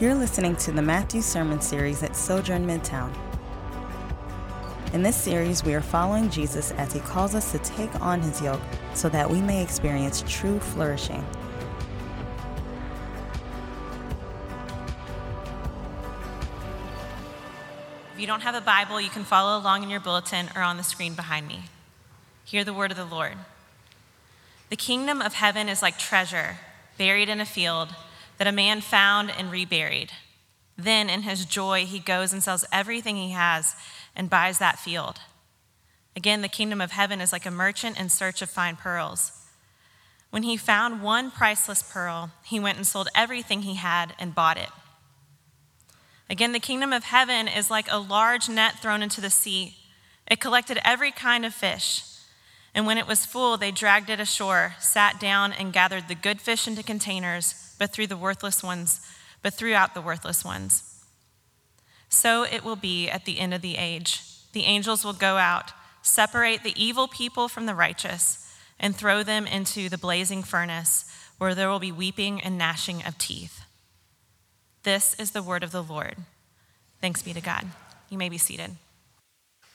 You're listening to the Matthew Sermon Series at Sojourn Midtown. In this series, we are following Jesus as he calls us to take on his yoke so that we may experience true flourishing. If you don't have a Bible, you can follow along in your bulletin or on the screen behind me. Hear the word of the Lord. The kingdom of heaven is like treasure buried in a field that a man found and reburied. Then, in his joy, he goes and sells everything he has and buys that field. Again, the kingdom of heaven is like a merchant in search of fine pearls. When he found one priceless pearl, he went and sold everything he had and bought it. Again, the kingdom of heaven is like a large net thrown into the sea. It collected every kind of fish. And when it was full, they dragged it ashore, sat down, and gathered the good fish into containers, but threw the worthless ones, but threw out the worthless ones. So it will be at the end of the age. The angels will go out, separate the evil people from the righteous, and throw them into the blazing furnace, where there will be weeping and gnashing of teeth. This is the word of the Lord. Thanks be to God. You may be seated.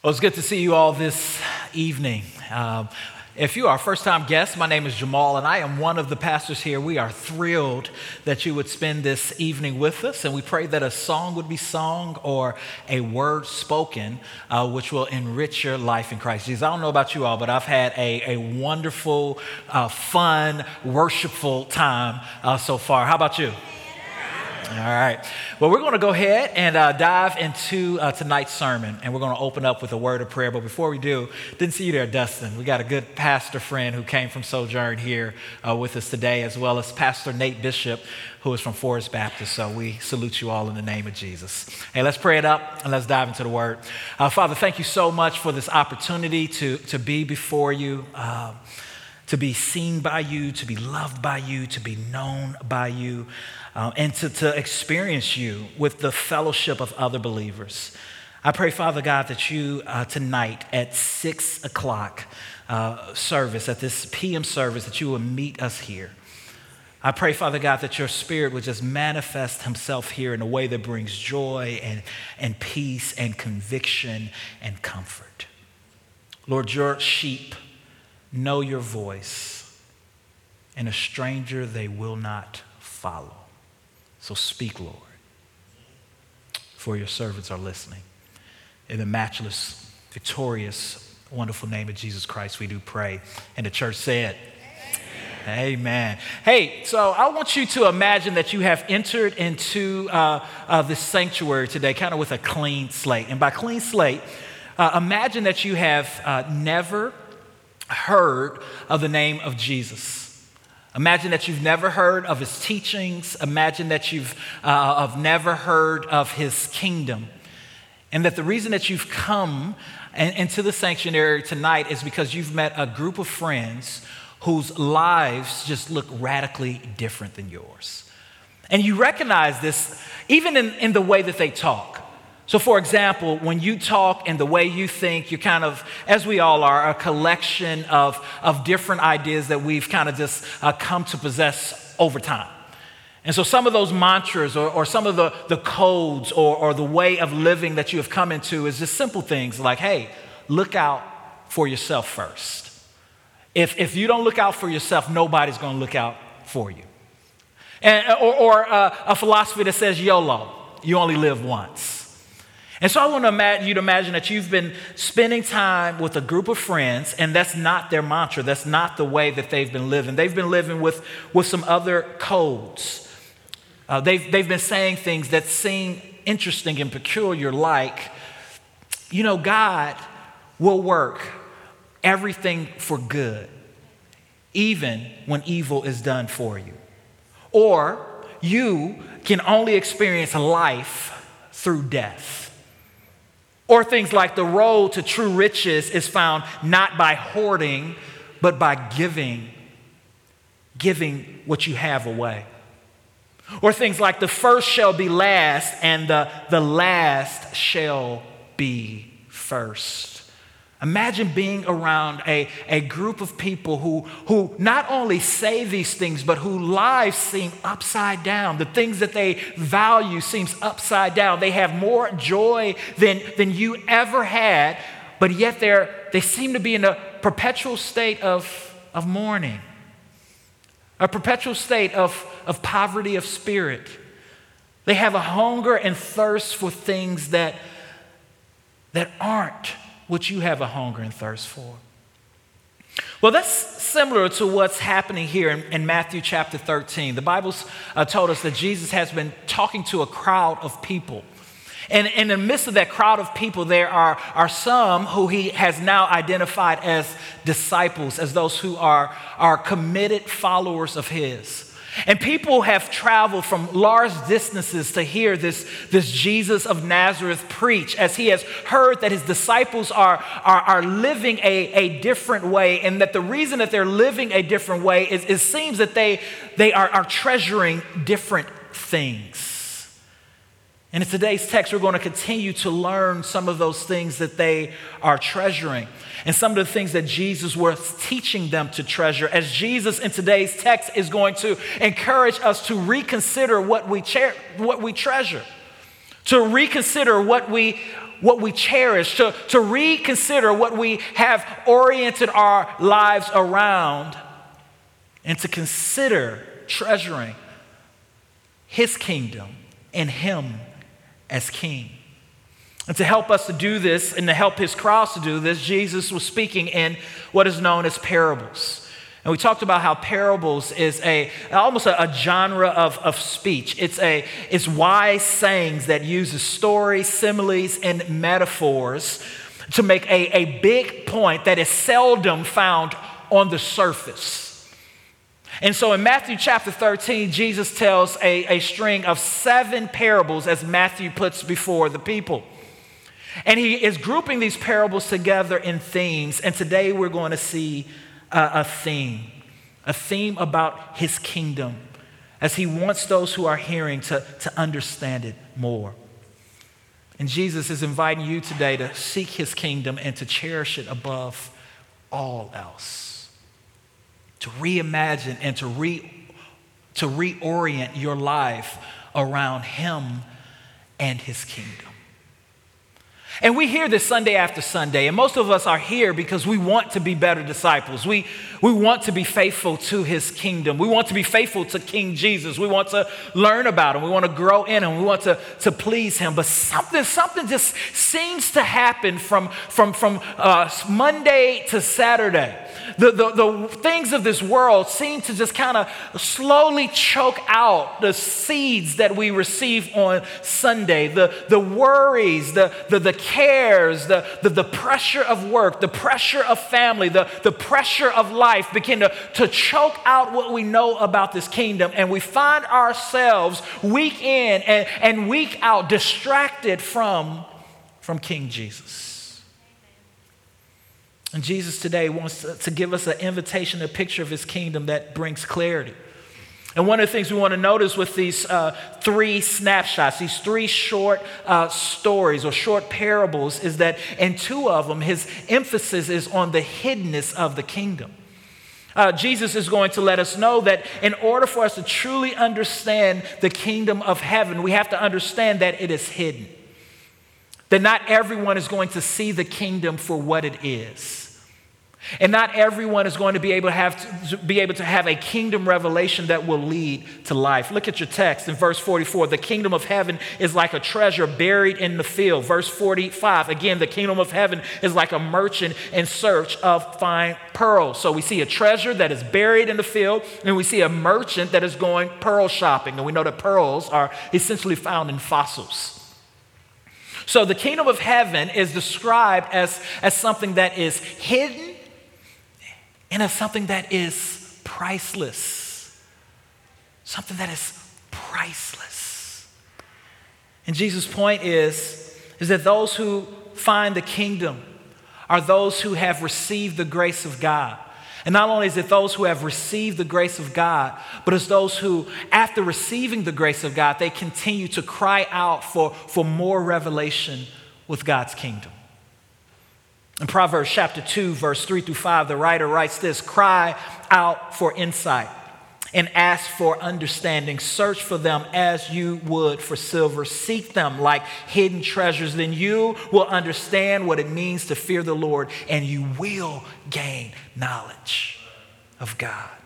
Well, it's good to see you all this evening. Um, if you are a first time guest, my name is Jamal, and I am one of the pastors here. We are thrilled that you would spend this evening with us, and we pray that a song would be sung or a word spoken, uh, which will enrich your life in Christ Jesus. I don't know about you all, but I've had a, a wonderful, uh, fun, worshipful time uh, so far. How about you? All right. Well, we're going to go ahead and uh, dive into uh, tonight's sermon, and we're going to open up with a word of prayer. But before we do, didn't see you there, Dustin. We got a good pastor friend who came from Sojourn here uh, with us today, as well as Pastor Nate Bishop, who is from Forest Baptist. So we salute you all in the name of Jesus. Hey, let's pray it up and let's dive into the word. Uh, Father, thank you so much for this opportunity to, to be before you. Uh, to be seen by you, to be loved by you, to be known by you uh, and to, to experience you with the fellowship of other believers. I pray, Father God, that you uh, tonight at six o'clock uh, service, at this PM service, that you will meet us here. I pray, Father God, that your spirit would just manifest himself here in a way that brings joy and, and peace and conviction and comfort. Lord, your sheep know your voice, and a stranger they will not follow. So speak, Lord, for your servants are listening. In the matchless, victorious, wonderful name of Jesus Christ, we do pray. And the church said, Amen. Hey, so I want you to imagine that you have entered into uh, uh, this sanctuary today, kind of with a clean slate. And by clean slate, uh, imagine that you have uh, never heard of the name of Jesus. Imagine that you've never heard of his teachings. Imagine that you've uh, have never heard of his kingdom. And that the reason that you've come into the sanctuary tonight is because you've met a group of friends whose lives just look radically different than yours. And you recognize this even in, in the way that they talk. So, for example, when you talk and the way you think, you're kind of, as we all are, a collection of, of different ideas that we've kind of just uh, come to possess over time. And so, some of those mantras or, or some of the, the codes or, or the way of living that you have come into is just simple things like, hey, look out for yourself first. If, if you don't look out for yourself, nobody's going to look out for you. And, or or uh, a philosophy that says YOLO, you only live once. And so I want to imagine, you to imagine that you've been spending time with a group of friends, and that's not their mantra. That's not the way that they've been living. They've been living with, with some other codes. Uh, they've, they've been saying things that seem interesting and peculiar, like, you know, God will work everything for good, even when evil is done for you. Or you can only experience life through death. Or things like the road to true riches is found not by hoarding, but by giving, giving what you have away. Or things like the first shall be last and the, the last shall be first. Imagine being around a, a group of people who, who not only say these things, but whose lives seem upside down. The things that they value seems upside down. They have more joy than, than you ever had, but yet they're, they seem to be in a perpetual state of, of mourning, a perpetual state of, of poverty of spirit. They have a hunger and thirst for things that, that aren't what you have a hunger and thirst for. Well, that's similar to what's happening here in, in Matthew chapter 13. The Bible's uh, told us that Jesus has been talking to a crowd of people. And in the midst of that crowd of people, there are, are some who he has now identified as disciples, as those who are, are committed followers of his. And people have traveled from large distances to hear this, this Jesus of Nazareth preach as he has heard that his disciples are, are, are living a, a different way, and that the reason that they're living a different way is it seems that they, they are, are treasuring different things. And in today's text, we're going to continue to learn some of those things that they are treasuring and some of the things that Jesus was teaching them to treasure. As Jesus in today's text is going to encourage us to reconsider what we, what we treasure, to reconsider what we, what we cherish, to, to reconsider what we have oriented our lives around, and to consider treasuring His kingdom and Him as king. And to help us to do this and to help his crowds to do this, Jesus was speaking in what is known as parables. And we talked about how parables is a almost a, a, genre of, of speech. It's a it's wise sayings that uses stories, similes, and metaphors to make a, a big point that is seldom found on the surface. And so in Matthew chapter 13, Jesus tells a, a string of seven parables as Matthew puts before the people. And he is grouping these parables together in themes. And today we're going to see a, theme, a theme about his kingdom, as he wants those who are hearing to, to understand it more. And Jesus is inviting you today to seek his kingdom and to cherish it above all else to reimagine and to, re, to reorient your life around Him and His kingdom. And we hear this Sunday after Sunday, and most of us are here because we want to be better disciples. We, we want to be faithful to his kingdom. We want to be faithful to King Jesus. We want to learn about him. We want to grow in him. We want to, to please him. But something, something just seems to happen from, from, from uh, Monday to Saturday the, the, the things of this world seem to just kind of slowly choke out the seeds that we receive on Sunday. The, the worries, the, the, the cares, the, the, the pressure of work, the pressure of family, the, the pressure of life begin to, to choke out what we know about this kingdom. And we find ourselves week in and, and week out distracted from, from King Jesus. And Jesus today wants to give us an invitation, a picture of his kingdom that brings clarity. And one of the things we want to notice with these uh, three snapshots, these three short uh, stories or short parables, is that in two of them, his emphasis is on the hiddenness of the kingdom. Uh, Jesus is going to let us know that in order for us to truly understand the kingdom of heaven, we have to understand that it is hidden. That not everyone is going to see the kingdom for what it is. And not everyone is going to be able to have to be able to have a kingdom revelation that will lead to life. Look at your text in verse 44. The kingdom of heaven is like a treasure buried in the field. Verse 45. Again, the kingdom of heaven is like a merchant in search of fine pearls. So we see a treasure that is buried in the field, and we see a merchant that is going pearl shopping. And we know that pearls are essentially found in fossils. So the kingdom of heaven is described as, as something that is hidden and as something that is priceless. Something that is priceless. And Jesus' point is, is that those who find the kingdom are those who have received the grace of God. And not only is it those who have received the grace of God, but it's those who, after receiving the grace of God, they continue to cry out for, for more revelation with God's kingdom. In Proverbs chapter 2, verse 3 through 5, the writer writes this Cry out for insight and ask for understanding. Search for them as you would for silver. Seek them like hidden treasures. Then you will understand what it means to fear the Lord and you will gain knowledge of God.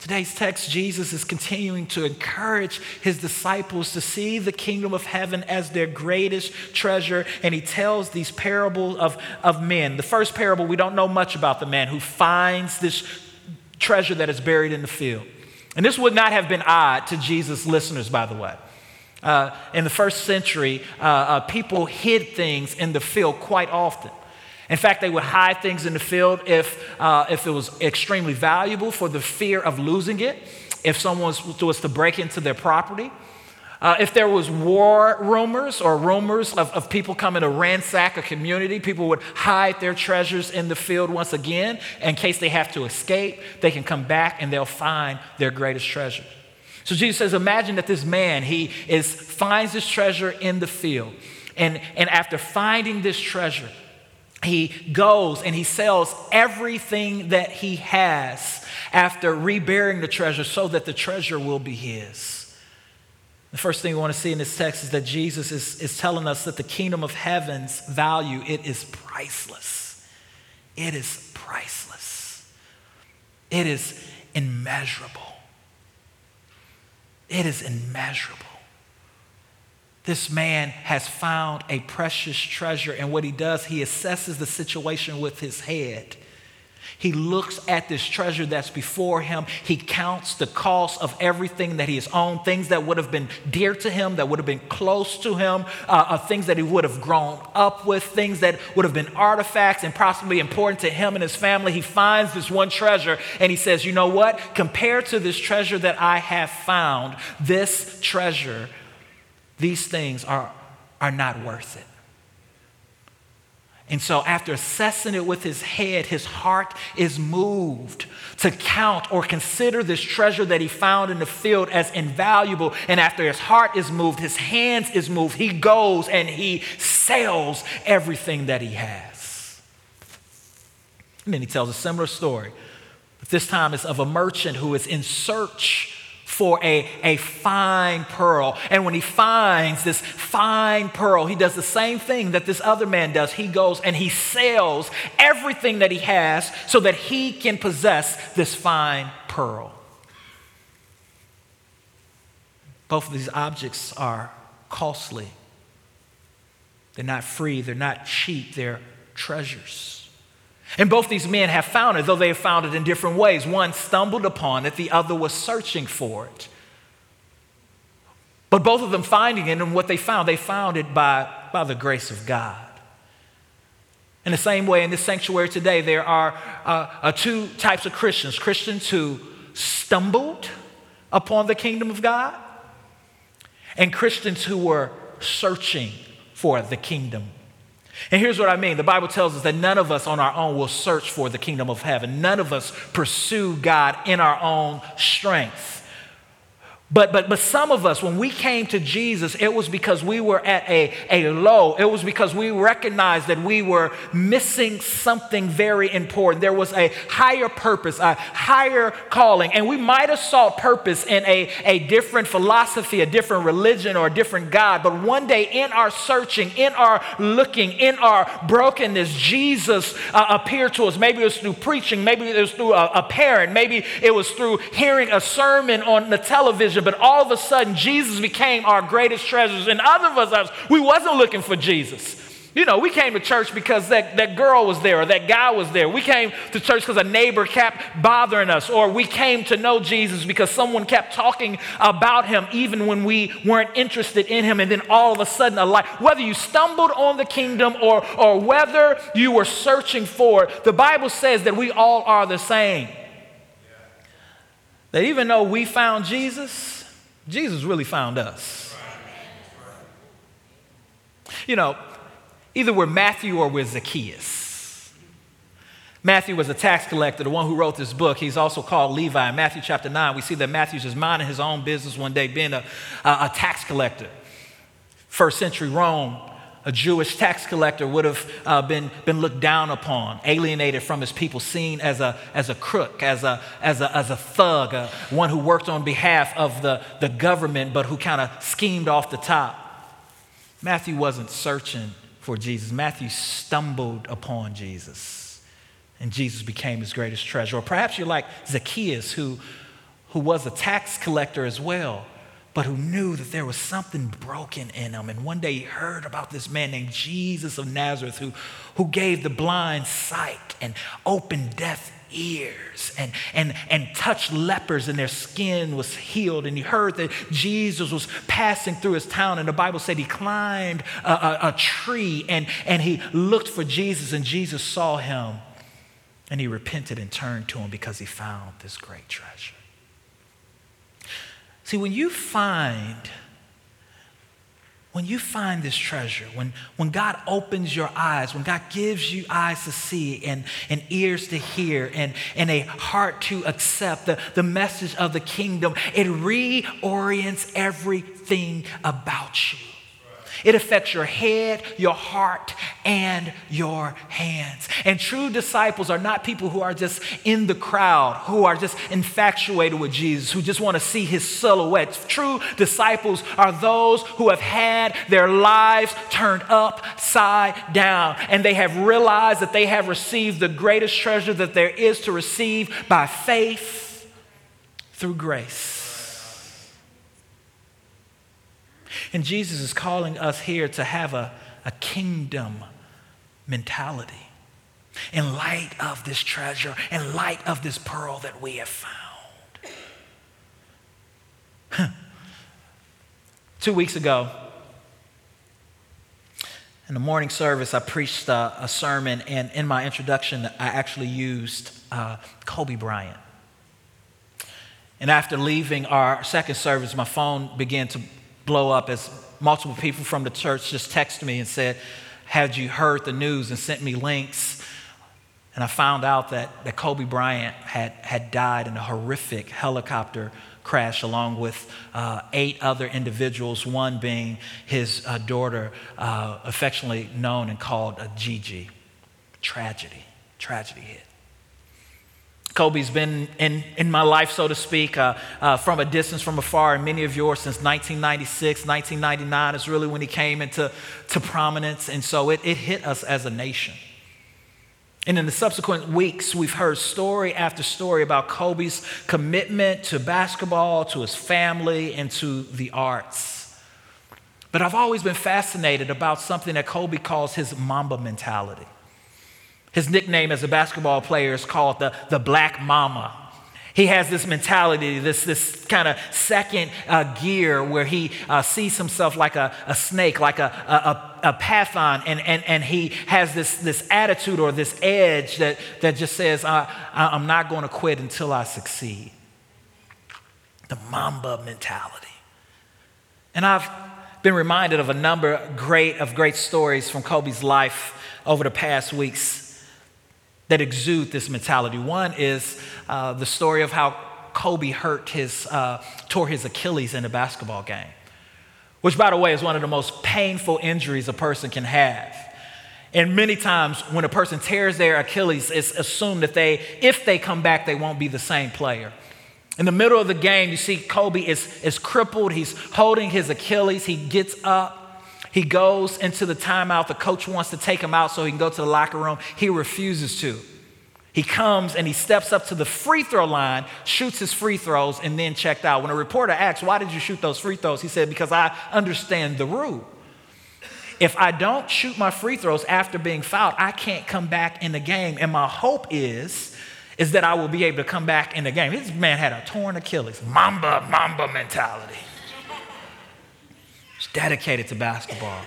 Today's text, Jesus is continuing to encourage his disciples to see the kingdom of heaven as their greatest treasure. And he tells these parables of, of men. The first parable, we don't know much about the man who finds this treasure that is buried in the field. And this would not have been odd to Jesus' listeners, by the way. Uh, in the first century, uh, uh, people hid things in the field quite often. In fact, they would hide things in the field if, uh, if it was extremely valuable for the fear of losing it, if someone was, to break into their property. Uh, if there was war rumors or rumors of, of people coming to ransack a community, people would hide their treasures in the field once again in case they have to escape. They can come back and they'll find their greatest treasure. So Jesus says, imagine that this man, he is, finds this treasure in the field. And, and after finding this treasure, he goes and he sells everything that he has after reburying the treasure so that the treasure will be his. The first thing we want to see in this text is that Jesus is, is telling us that the kingdom of heaven's value, it is priceless. It is priceless. It is immeasurable. It is immeasurable. This man has found a precious treasure, and what he does, he assesses the situation with his head. He looks at this treasure that's before him. He counts the cost of everything that he has owned, things that would have been dear to him, that would have been close to him, uh, uh, things that he would have grown up with, things that would have been artifacts and possibly important to him and his family. He finds this one treasure and he says, You know what? Compared to this treasure that I have found, this treasure these things are, are not worth it. And so, after assessing it with his head, his heart is moved to count or consider this treasure that he found in the field as invaluable. And after his heart is moved, his hands is moved, he goes and he sells everything that he has. And then he tells a similar story, but this time it's of a merchant who is in search for a, a fine pearl. And when he finds this fine pearl, he does the same thing that this other man does. He goes and he sells everything that he has so that he can possess this fine pearl. Both of these objects are costly. They're not free, they're not cheap, they're treasures. And both these men have found it, though they have found it in different ways. One stumbled upon it, the other was searching for it. But both of them finding it, and what they found, they found it by, by the grace of God. In the same way, in this sanctuary today, there are uh, uh, two types of Christians Christians who stumbled upon the kingdom of God, and Christians who were searching for the kingdom and here's what I mean the Bible tells us that none of us on our own will search for the kingdom of heaven, none of us pursue God in our own strength. But, but, but some of us, when we came to Jesus, it was because we were at a, a low. It was because we recognized that we were missing something very important. There was a higher purpose, a higher calling. And we might have sought purpose in a, a different philosophy, a different religion, or a different God. But one day, in our searching, in our looking, in our brokenness, Jesus uh, appeared to us. Maybe it was through preaching, maybe it was through a, a parent, maybe it was through hearing a sermon on the television treasure, but all of a sudden Jesus became our greatest treasures. And other of us, we wasn't looking for Jesus. You know, we came to church because that, that girl was there or that guy was there. We came to church because a neighbor kept bothering us, or we came to know Jesus because someone kept talking about him even when we weren't interested in him. And then all of a sudden, a light, whether you stumbled on the kingdom or, or whether you were searching for it, the Bible says that we all are the same. That even though we found Jesus, Jesus really found us. You know, either we're Matthew or we're Zacchaeus. Matthew was a tax collector, the one who wrote this book. He's also called Levi. In Matthew chapter 9, we see that Matthew's just minding his own business one day, being a, a, a tax collector. First century Rome, a Jewish tax collector would have uh, been, been looked down upon, alienated from his people, seen as a, as a crook, as a, as a, as a thug, a, one who worked on behalf of the, the government but who kind of schemed off the top. Matthew wasn't searching for Jesus, Matthew stumbled upon Jesus, and Jesus became his greatest treasure. Or perhaps you're like Zacchaeus, who, who was a tax collector as well but who knew that there was something broken in him. And one day he heard about this man named Jesus of Nazareth who, who gave the blind sight and opened deaf ears and, and, and touched lepers and their skin was healed. And he heard that Jesus was passing through his town. And the Bible said he climbed a, a, a tree and, and he looked for Jesus, and Jesus saw him. And he repented and turned to him because he found this great treasure. See, when you find when you find this treasure, when, when God opens your eyes, when God gives you eyes to see and, and ears to hear and, and a heart to accept the, the message of the kingdom, it reorients everything about you. It affects your head, your heart, and your hands. And true disciples are not people who are just in the crowd, who are just infatuated with Jesus, who just want to see his silhouette. True disciples are those who have had their lives turned upside down, and they have realized that they have received the greatest treasure that there is to receive by faith through grace. And Jesus is calling us here to have a, a kingdom mentality in light of this treasure, in light of this pearl that we have found. Two weeks ago, in the morning service, I preached a, a, sermon, and in my introduction, I actually used uh, Kobe Bryant. And after leaving our second service, my phone began to blow up as multiple people from the church just texted me and said, Had you heard the news and sent me links? And I found out that, that Kobe Bryant had, had died in a horrific helicopter crash along with uh, eight other individuals, one being his uh, daughter, uh, affectionately known and called a Gigi. Tragedy, tragedy hit. Kobe's been in, in my life, so to speak, uh, uh, from a distance, from afar, and many of yours since 1996, 1999 is really when he came into to prominence. And so it, it hit us as a nation. And in the subsequent weeks, we've heard story after story about Kobe's commitment to basketball, to his family, and to the arts. But I've always been fascinated about something that Kobe calls his Mamba mentality. His nickname as a basketball player is called the, the Black Mamba. He has this mentality, this, this kind of second uh, gear where he uh, sees himself like a, a snake, like a, a, a, python, and, and, and he has this, this attitude or this edge that, that just says, I'm not going to quit until I succeed. The Mamba mentality. And I've been reminded of a number great, of great stories from Kobe's life over the past weeks that exude this mentality. One is uh, the story of how Kobe hurt his, uh, tore his Achilles in a basketball game, which, by the way, is one of the most painful injuries a person can have. And many times when a person tears their Achilles, it's assumed that they, if they come back, they won't be the same player. In the middle of the game, you see Kobe is, is crippled. He's holding his Achilles. He gets up. He goes into the timeout. The coach wants to take him out so he can go to the locker room. He refuses to. He comes and he steps up to the free throw line, shoots his free throws, and then checked out. When a reporter asks, Why did you shoot those free throws? He said, Because I understand the rule. If I don't shoot my free throws after being fouled, I can't come back in the game. And my hope is, is that I will be able to come back in the game. This man had a torn Achilles, Mamba, Mamba mentality dedicated to basketball.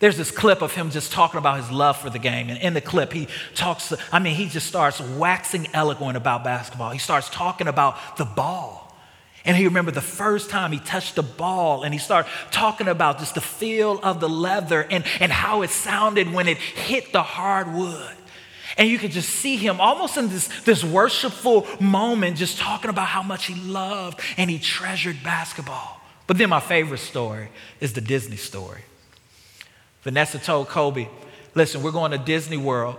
There's this clip of him just talking about his love for the game. And in the clip, he talks, I mean, he just starts waxing eloquent about basketball. He starts talking about the ball. And he remembered the first time he touched the ball and he started talking about just the feel of the leather and, and how it sounded when it hit the hardwood. And you could just see him almost in this, this worshipful moment, just talking about how much he loved and he treasured basketball. But then my favorite story is the Disney story. Vanessa told Kobe, listen, we're going to Disney World,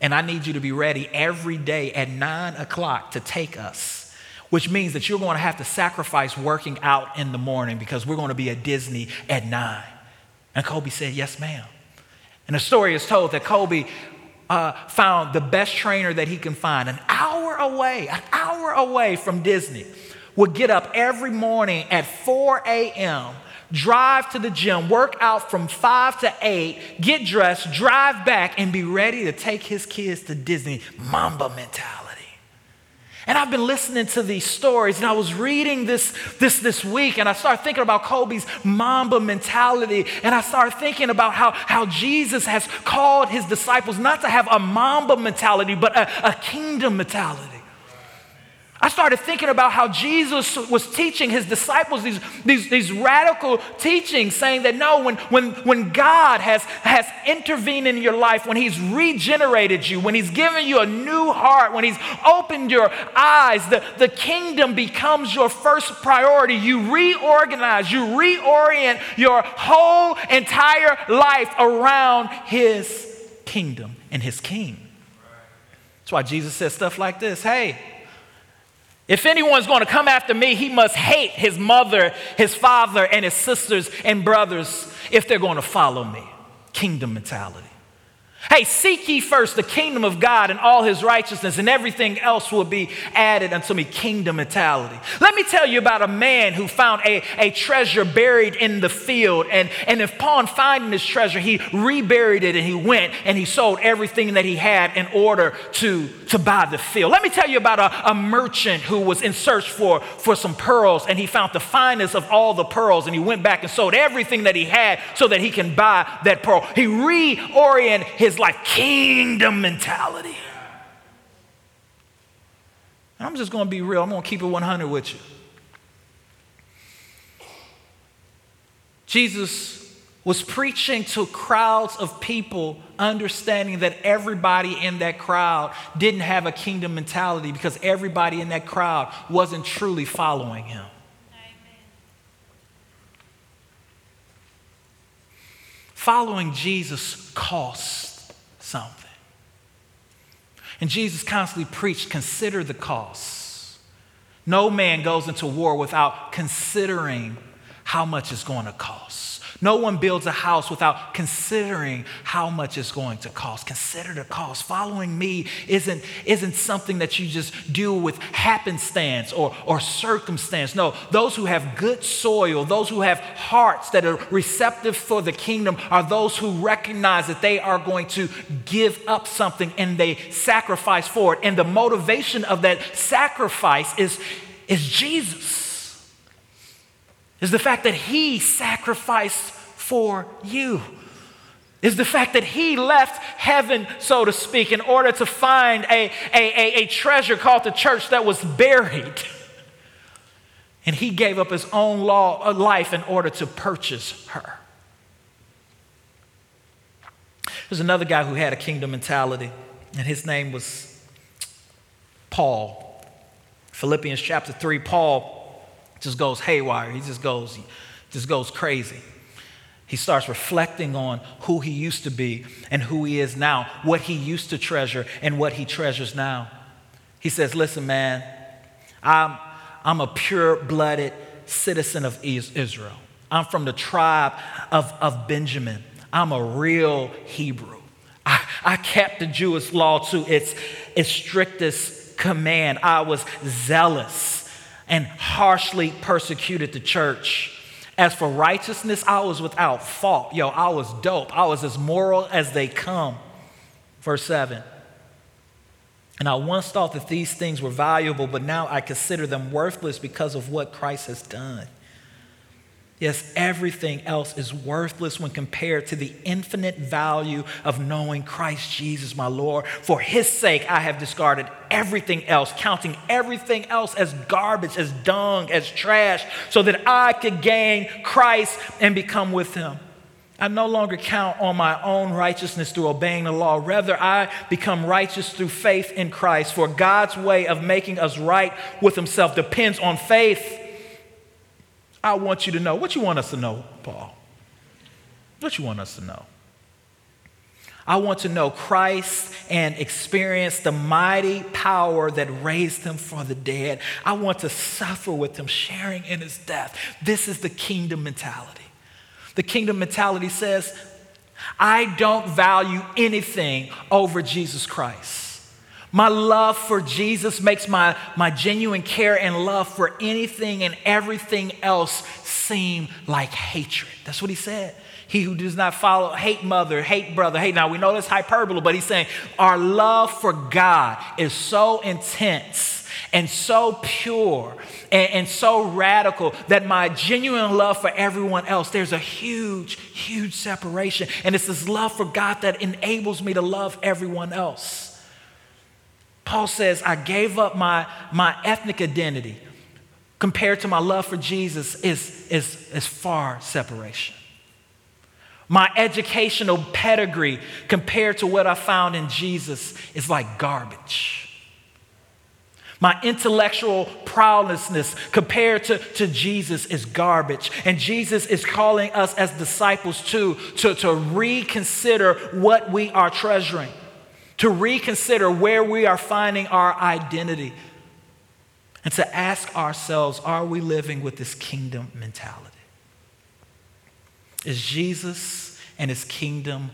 and I need you to be ready every day at nine o'clock to take us, which means that you're going to have to sacrifice working out in the morning because we're going to be at Disney at nine. And Kobe said, yes, ma'am. And the story is told that Kobe uh, found the best trainer that he can find an hour away, an hour away from Disney, would get up every morning at 4 a.m drive to the gym, work out from five to eight, get dressed, drive back, and be ready to take his kids to Disney. Mamba mentality. And I've been listening to these stories, and I was reading this, this this week, and I started thinking about Kobe's Mamba mentality, and I started thinking about how, how Jesus has called his disciples not to have a Mamba mentality, but a, a kingdom mentality. I started thinking about how Jesus was teaching his disciples these, these, these radical teachings, saying that no, when, when, when God has, has intervened in your life, when he's regenerated you, when he's given you a new heart, when he's opened your eyes, the, the kingdom becomes your first priority. You reorganize, you reorient your whole entire life around his kingdom and his king. That's why Jesus says stuff like this Hey, if anyone's going to come after me, he must hate his mother, his father, and his sisters and brothers if they're going to follow me. Kingdom mentality. Hey, seek ye first the kingdom of God and all his righteousness, and everything else will be added unto me. Kingdom mentality. Let me tell you about a man who found a, a treasure buried in the field. And, and upon finding this treasure, he reburied it and he went and he sold everything that he had in order to, to buy the field. Let me tell you about a, a merchant who was in search for, for some pearls and he found the finest of all the pearls and he went back and sold everything that he had so that he can buy that pearl. He reoriented his is like kingdom mentality. And I'm just going to be real. I'm going to keep it 100 with you. Jesus was preaching to crowds of people, understanding that everybody in that crowd didn't have a kingdom mentality because everybody in that crowd wasn't truly following him. Following Jesus costs something. And Jesus constantly preached, consider the costs. No man goes into war without considering how much it's going to cost. No one builds a house without considering how much it's going to cost. Consider the cost. Following me isn't, isn't something that you just do with happenstance or, or circumstance. No, those who have good soil, those who have hearts that are receptive for the kingdom, are those who recognize that they are going to give up something and they sacrifice for it. And the motivation of that sacrifice is, is Jesus is the fact that he sacrificed for you. Is the fact that he left heaven, so to speak, in order to find a, a, a, a treasure called the church that was buried. And he gave up his own law, uh, life in order to purchase her. There's another guy who had a kingdom mentality, and his name was Paul. Philippians chapter 3, Paul just goes haywire. He just goes, just goes crazy. He starts reflecting on who he used to be and who he is now, what he used to treasure and what he treasures now. He says, Listen, man, I'm, I'm a pure blooded citizen of Israel. I'm from the tribe of, of Benjamin. I'm a real Hebrew. I, I kept the Jewish law to its, its strictest command. I was zealous and harshly persecuted the church. As for righteousness, I was without fault. Yo, I was dope. I was as moral as they come. Verse 7. And I once thought that these things were valuable, but now I consider them worthless because of what Christ has done. Yes, everything else is worthless when compared to the infinite value of knowing Christ Jesus, my Lord. For his sake, I have discarded everything else, counting everything else as garbage, as dung, as trash, so that I could gain Christ and become with him. I no longer count on my own righteousness through obeying the law. Rather, I become righteous through faith in Christ. For God's way of making us right with himself depends on faith I want you to know. What you want us to know, Paul? What you want us to know? I want to know Christ and experience the mighty power that raised him from the dead. I want to suffer with him, sharing in his death. This is the kingdom mentality. The kingdom mentality says, I don't value anything over Jesus Christ. My love for Jesus makes my, my genuine care and love for anything and everything else seem like hatred. That's what he said. He who does not follow, hate mother, hate brother, hate. Now we know that's hyperbole, but he's saying our love for God is so intense and so pure and, and, so radical that my genuine love for everyone else, there's a huge, huge separation. And it's this love for God that enables me to love everyone else. Paul says, I gave up my, my ethnic identity compared to my love for Jesus is, is, is far separation. My educational pedigree compared to what I found in Jesus is like garbage. My intellectual prowessness compared to, to Jesus is garbage. And Jesus is calling us as disciples too to, to reconsider what we are treasuring, to reconsider where we are finding our identity, and to ask ourselves are we living with this kingdom mentality? Is Jesus and his kingdom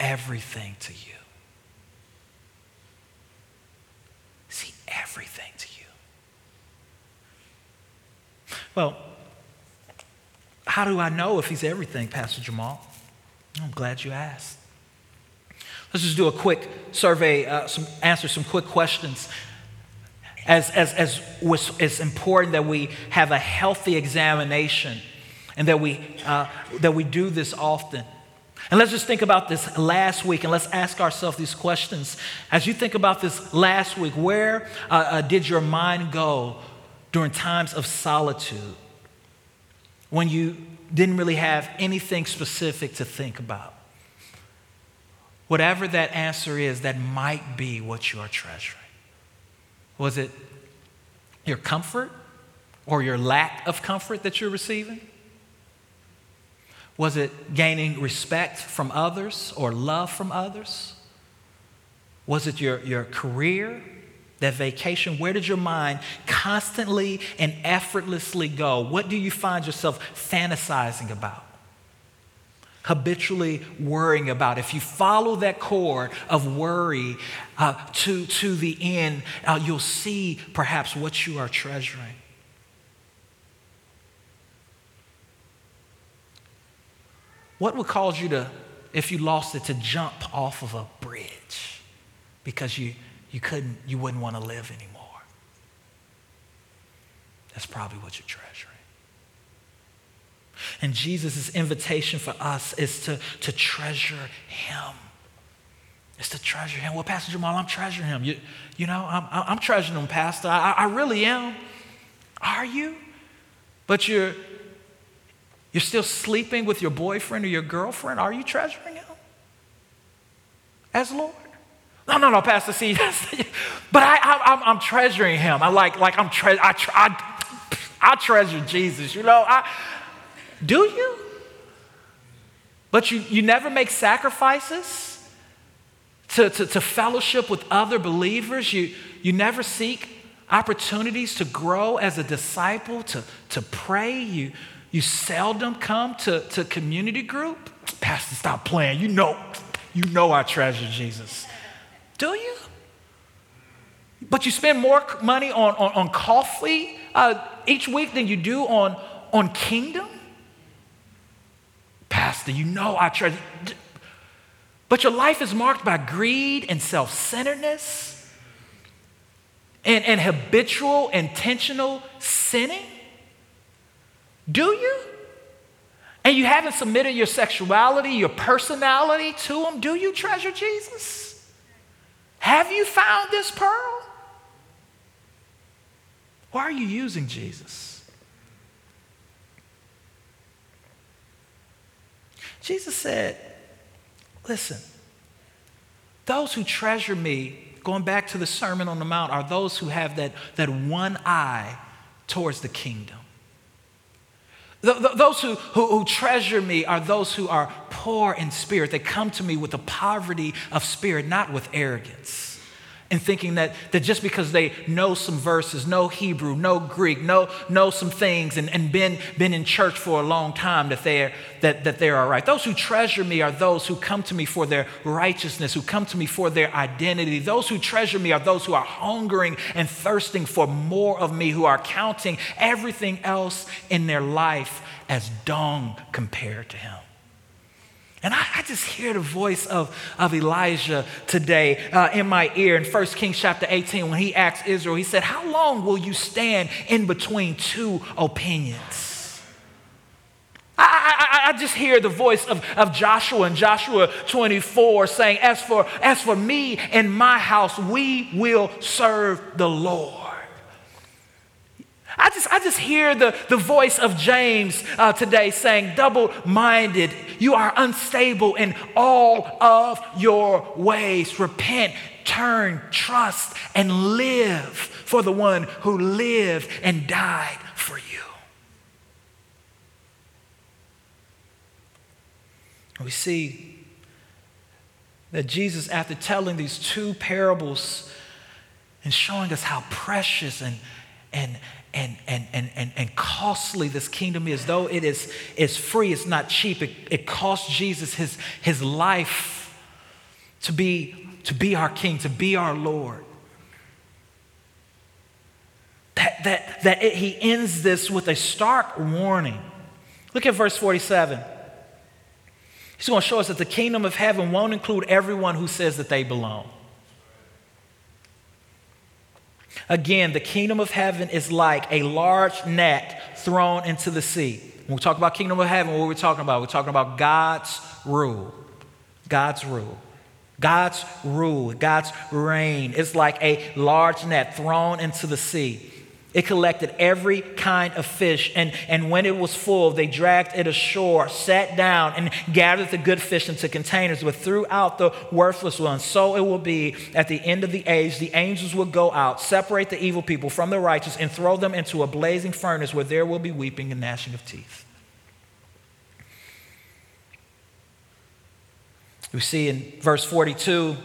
everything to you? Is he everything to you? Well, how do I know if he's everything, Pastor Jamal? I'm glad you asked. Let's just do a quick survey, uh, some, answer some quick questions. As, as, as it's important that we have a healthy examination and that we, uh, that we do this often. And let's just think about this last week and let's ask ourselves these questions. As you think about this last week, where uh, uh, did your mind go during times of solitude when you didn't really have anything specific to think about? Whatever that answer is, that might be what you are treasuring. Was it your comfort or your lack of comfort that you're receiving? Was it gaining respect from others or love from others? Was it your, your career, that vacation? Where did your mind constantly and effortlessly go? What do you find yourself fantasizing about? Habitually worrying about. If you follow that cord of worry uh, to, to the end, uh, you'll see perhaps what you are treasuring. What would cause you to, if you lost it, to jump off of a bridge because you, you couldn't, you wouldn't want to live anymore? That's probably what you're treasuring. And Jesus' invitation for us is to, to treasure him. It's to treasure him. Well, Pastor Jamal, I'm treasuring him. You, you know, I'm, I'm treasuring him, Pastor. I, I really am. Are you? But you're, you're still sleeping with your boyfriend or your girlfriend. Are you treasuring him as Lord? No, no, no, Pastor C. but I, I, am treasuring him. I like, like I'm tre- I, I, I treasure Jesus. You know, I, do you? But you, you never make sacrifices to, to, to fellowship with other believers. You, you never seek opportunities to grow as a disciple, to, to pray. You, you seldom come to, to community group. Pastor, stop playing. You know, you know I treasure Jesus. Do you? But you spend more money on, on, on coffee uh, each week than you do on, on kingdom? Pastor, you know I treasure. But your life is marked by greed and self centeredness and, and habitual, intentional sinning? Do you? And you haven't submitted your sexuality, your personality to Him? Do you treasure Jesus? Have you found this pearl? Why are you using Jesus? Jesus said, Listen, those who treasure me, going back to the Sermon on the Mount, are those who have that, that one eye towards the kingdom. Those who, who, who, treasure me are those who are poor in spirit. They come to me with a poverty of spirit, not with arrogance and thinking that, that just because they know some verses, know Hebrew, know Greek, know, know some things, and, and been, been in church for a long time, that they're, that, that they're all right. Those who treasure me are those who come to me for their righteousness, who come to me for their identity. Those who treasure me are those who are hungering and thirsting for more of me, who are counting everything else in their life as dung compared to him. And I, I, just hear the voice of, of Elijah today uh, in my ear in 1 Kings chapter 18 when he asked Israel, he said, How long will you stand in between two opinions? I, I, I just hear the voice of, of Joshua in Joshua 24 saying, as for, as for me and my house, we will serve the Lord. I just, I just hear the, the voice of James uh, today saying, double minded, you are unstable in all of your ways. Repent, turn, trust, and live for the one who lived and died for you. We see that Jesus, after telling these two parables and showing us how precious and, and, and, and, and, and, and costly this kingdom is. Though it is, is free, it's not cheap. It, it cost Jesus his, his life to be, to be our king, to be our Lord. That, that, that it, he ends this with a stark warning. Look at verse 47. He's going to show us that the kingdom of heaven won't include everyone who says that they belong. Again, the kingdom of heaven is like a large net thrown into the sea. When we talk about kingdom of heaven, what are we talking about? We're talking about God's rule. God's rule. God's rule, God's reign. It's like a large net thrown into the sea. It collected every kind of fish, and, and when it was full, they dragged it ashore, sat down, and gathered the good fish into containers, but threw out the worthless ones. So it will be at the end of the age. The angels will go out, separate the evil people from the righteous, and throw them into a blazing furnace where there will be weeping and gnashing of teeth. We see in verse 42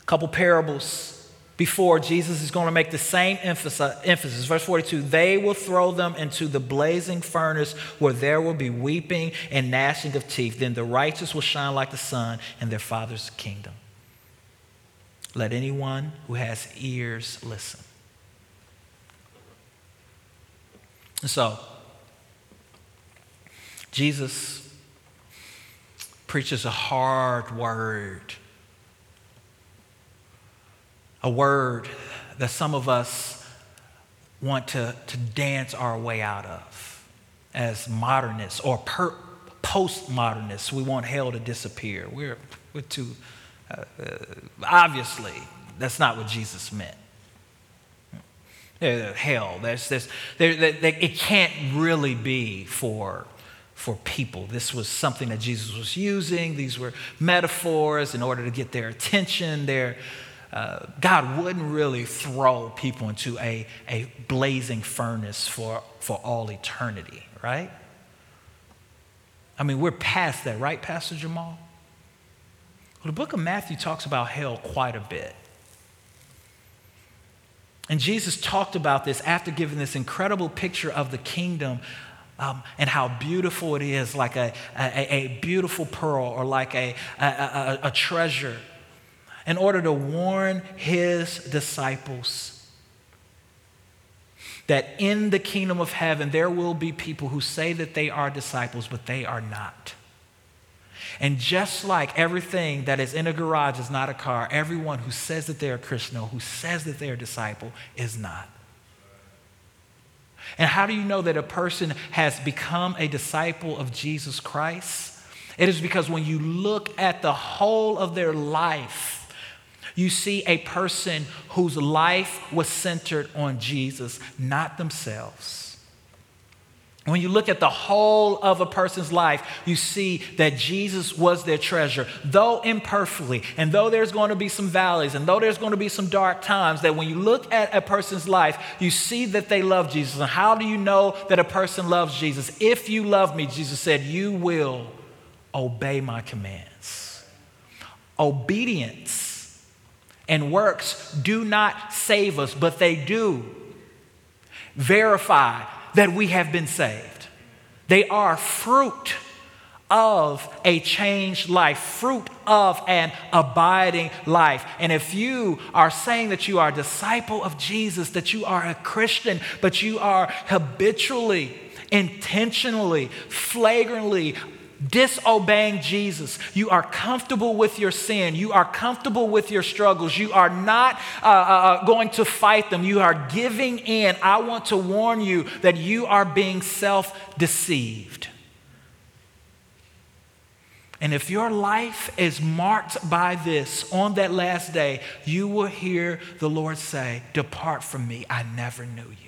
a couple parables before, Jesus is going to make the same emphasis. Verse 42 they will throw them into the blazing furnace where there will be weeping and gnashing of teeth. Then the righteous will shine like the sun in their Father's kingdom. Let anyone who has ears listen. So, Jesus preaches a hard word a word that some of us want to, to dance our way out of as modernists or per, postmodernists. We want hell to disappear. We're, we're too, uh, uh, obviously, that's not what Jesus meant. Hell, there's, there, there, it can't really be for, for people. This was something that Jesus was using. These were metaphors in order to get their attention, their, uh, God wouldn't really throw people into a, a blazing furnace for, for all eternity, right? I mean, we're past that, right, Pastor Jamal? Well, the book of Matthew talks about hell quite a bit. And Jesus talked about this after giving this incredible picture of the kingdom um, and how beautiful it is, like a, a, a beautiful pearl or like a, a, a treasure in order to warn his disciples that in the kingdom of heaven there will be people who say that they are disciples, but they are not. And just like everything that is in a garage is not a car, everyone who says that they're a Christian or who says that they're a disciple is not. And how do you know that a person has become a disciple of Jesus Christ? It is because when you look at the whole of their life, you see a person whose life was centered on Jesus, not themselves. When you look at the whole of a person's life, you see that Jesus was their treasure, though imperfectly, and though there's going to be some valleys, and though there's going to be some dark times, that when you look at a person's life, you see that they love Jesus. And how do you know that a person loves Jesus? If you love me, Jesus said, you will obey my commands. Obedience and works do not save us, but they do verify that we have been saved. They are fruit of a changed life, fruit of an abiding life. And if you are saying that you are a disciple of Jesus, that you are a Christian, but you are habitually, intentionally, flagrantly disobeying Jesus. You are comfortable with your sin. You are comfortable with your struggles. You are not uh, uh, uh going to fight them. You are giving in. I want to warn you that you are being self deceived. And if your life is marked by this on that last day, you will hear the Lord say, Depart from me, I never knew you.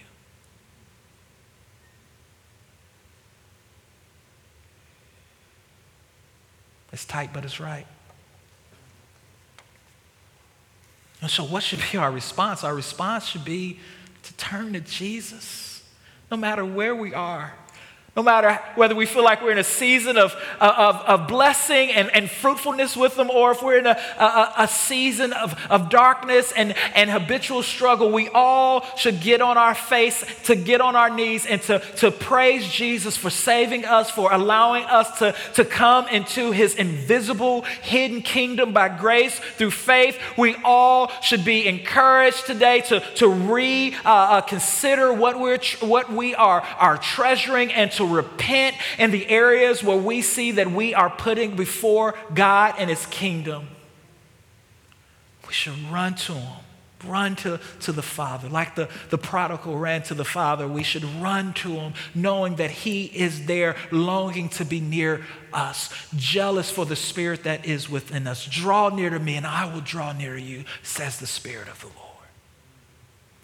It's tight, but it's right. And so, what should be our response? Our response should be to turn to Jesus, no matter where we are. No matter whether we feel like we're in a season of, of, of blessing and, and fruitfulness with them, or if we're in a, a, a season of, of darkness and, and habitual struggle, we all should get on our face, to get on our knees, and to, to praise Jesus for saving us, for allowing us to, to come into his invisible, hidden kingdom by grace through faith. We all should be encouraged today to, to reconsider uh, uh, what, we're, what we are, are treasuring and to repent in the areas where we see that we are putting before God and His kingdom. We should run to Him, run to, to the Father. Like the, the prodigal ran to the Father, we should run to Him knowing that He is there, longing to be near us, jealous for the Spirit that is within us. Draw near to me, and I will draw near to you, says the Spirit of the Lord.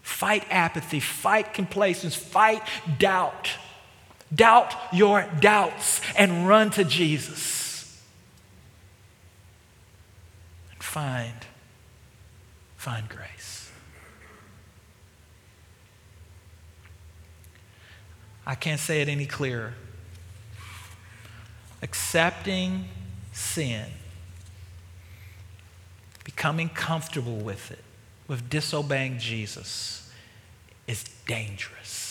Fight apathy, fight complacence, fight doubt. Doubt your doubts and run to Jesus. And find, find grace. I can't say it any clearer. Accepting sin, becoming comfortable with it, with disobeying Jesus, is dangerous.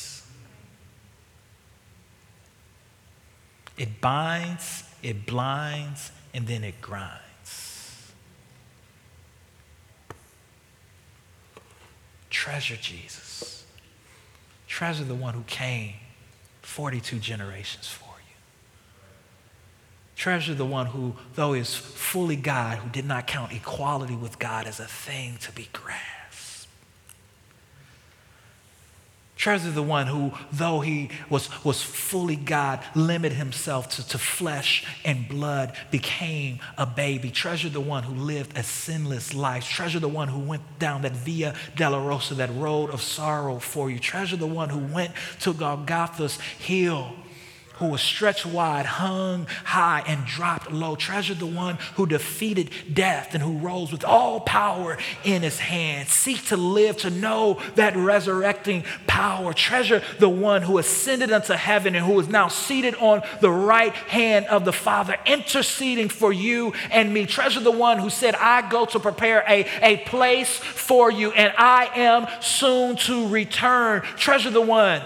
It binds, it blinds, and then it grinds. Treasure Jesus. Treasure the one who came 42 generations for you. Treasure the one who, though is fully God, who did not count equality with God as a thing to be grasped. Treasure the one who, though he was, was fully God, limited himself to, to flesh and blood, became a baby. Treasure the one who lived a sinless life. Treasure the one who went down that Via Dolorosa, that road of sorrow for you. Treasure the one who went to Golgotha's hill who was stretched wide, hung high, and dropped low. Treasure the one who defeated death and who rose with all power in his hand. Seek to live to know that resurrecting power. Treasure the one who ascended unto heaven and who is now seated on the right hand of the Father, interceding for you and me. Treasure the one who said, I go to prepare a, a place for you, and I am soon to return. Treasure the one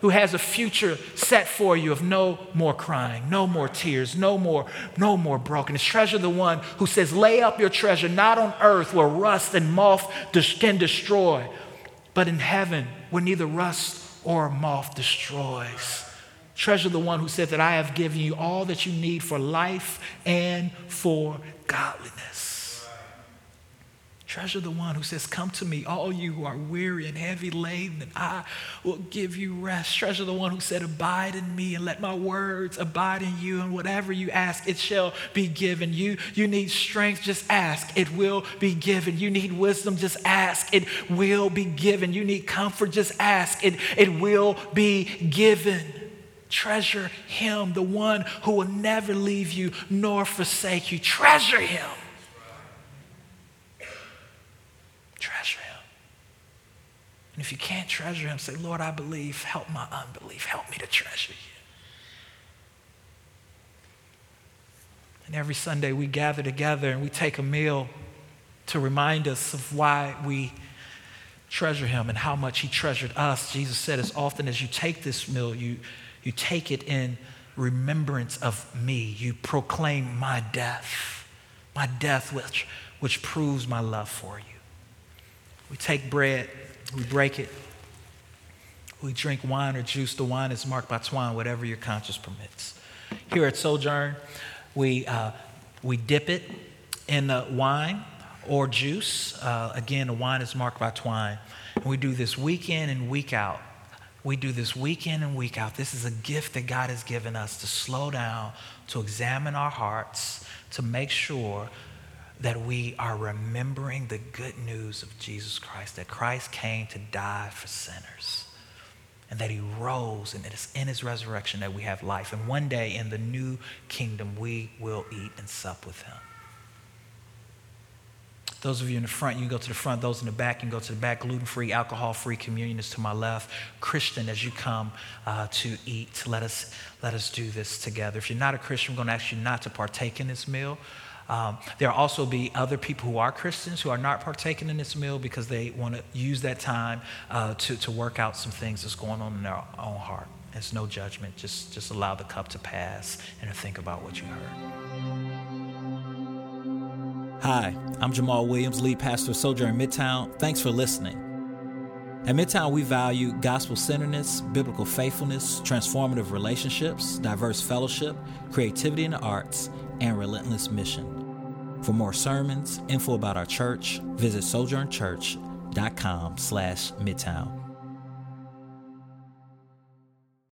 who has a future set for you of no more crying, no more tears, no more, no more brokenness. Treasure the one who says, lay up your treasure not on earth where rust and moth can destroy, but in heaven where neither rust or moth destroys. Treasure the one who said that I have given you all that you need for life and for godliness. Treasure the one who says, Come to me, all you who are weary and heavy laden, and I will give you rest. Treasure the one who said, Abide in me and let my words abide in you, and whatever you ask, it shall be given. You, you need strength, just ask, it will be given. You need wisdom, just ask, it will be given. You need comfort, just ask, it, it will be given. Treasure him, the one who will never leave you nor forsake you. Treasure him. And if you can't treasure him, say, Lord, I believe. Help my unbelief. Help me to treasure you. And every Sunday we gather together and we take a meal to remind us of why we treasure him and how much he treasured us. Jesus said, as often as you take this meal, you, you take it in remembrance of me. You proclaim my death, my death, which, which proves my love for you. We take bread, we break it, we drink wine or juice. The wine is marked by twine, whatever your conscience permits. Here at Sojourn, we, uh, we dip it in the wine or juice. Uh, again, the wine is marked by twine. And we do this week in and week out. We do this week in and week out. This is a gift that God has given us to slow down, to examine our hearts, to make sure that we are remembering the good news of Jesus Christ, that Christ came to die for sinners and that he rose, and it is in his resurrection that we have life. And one day in the new kingdom, we will eat and sup with him. Those of you in the front, you can go to the front. Those in the back, you can go to the back. Gluten free, alcohol free communion is to my left. Christian, as you come uh, to eat, let us, let us do this together. If you're not a Christian, I'm going to ask you not to partake in this meal. Um, there will also be other people who are Christians who are not partaking in this meal because they want to use that time uh, to, to work out some things that's going on in their own heart. It's no judgment. Just, just allow the cup to pass and to think about what you heard. Hi, I'm Jamal Williams, lead pastor of Sojourn Midtown. Thanks for listening. At Midtown, we value gospel centeredness, biblical faithfulness, transformative relationships, diverse fellowship, creativity in the arts, and relentless mission. For more sermons, info about our church, visit sojournchurch.com slash midtown.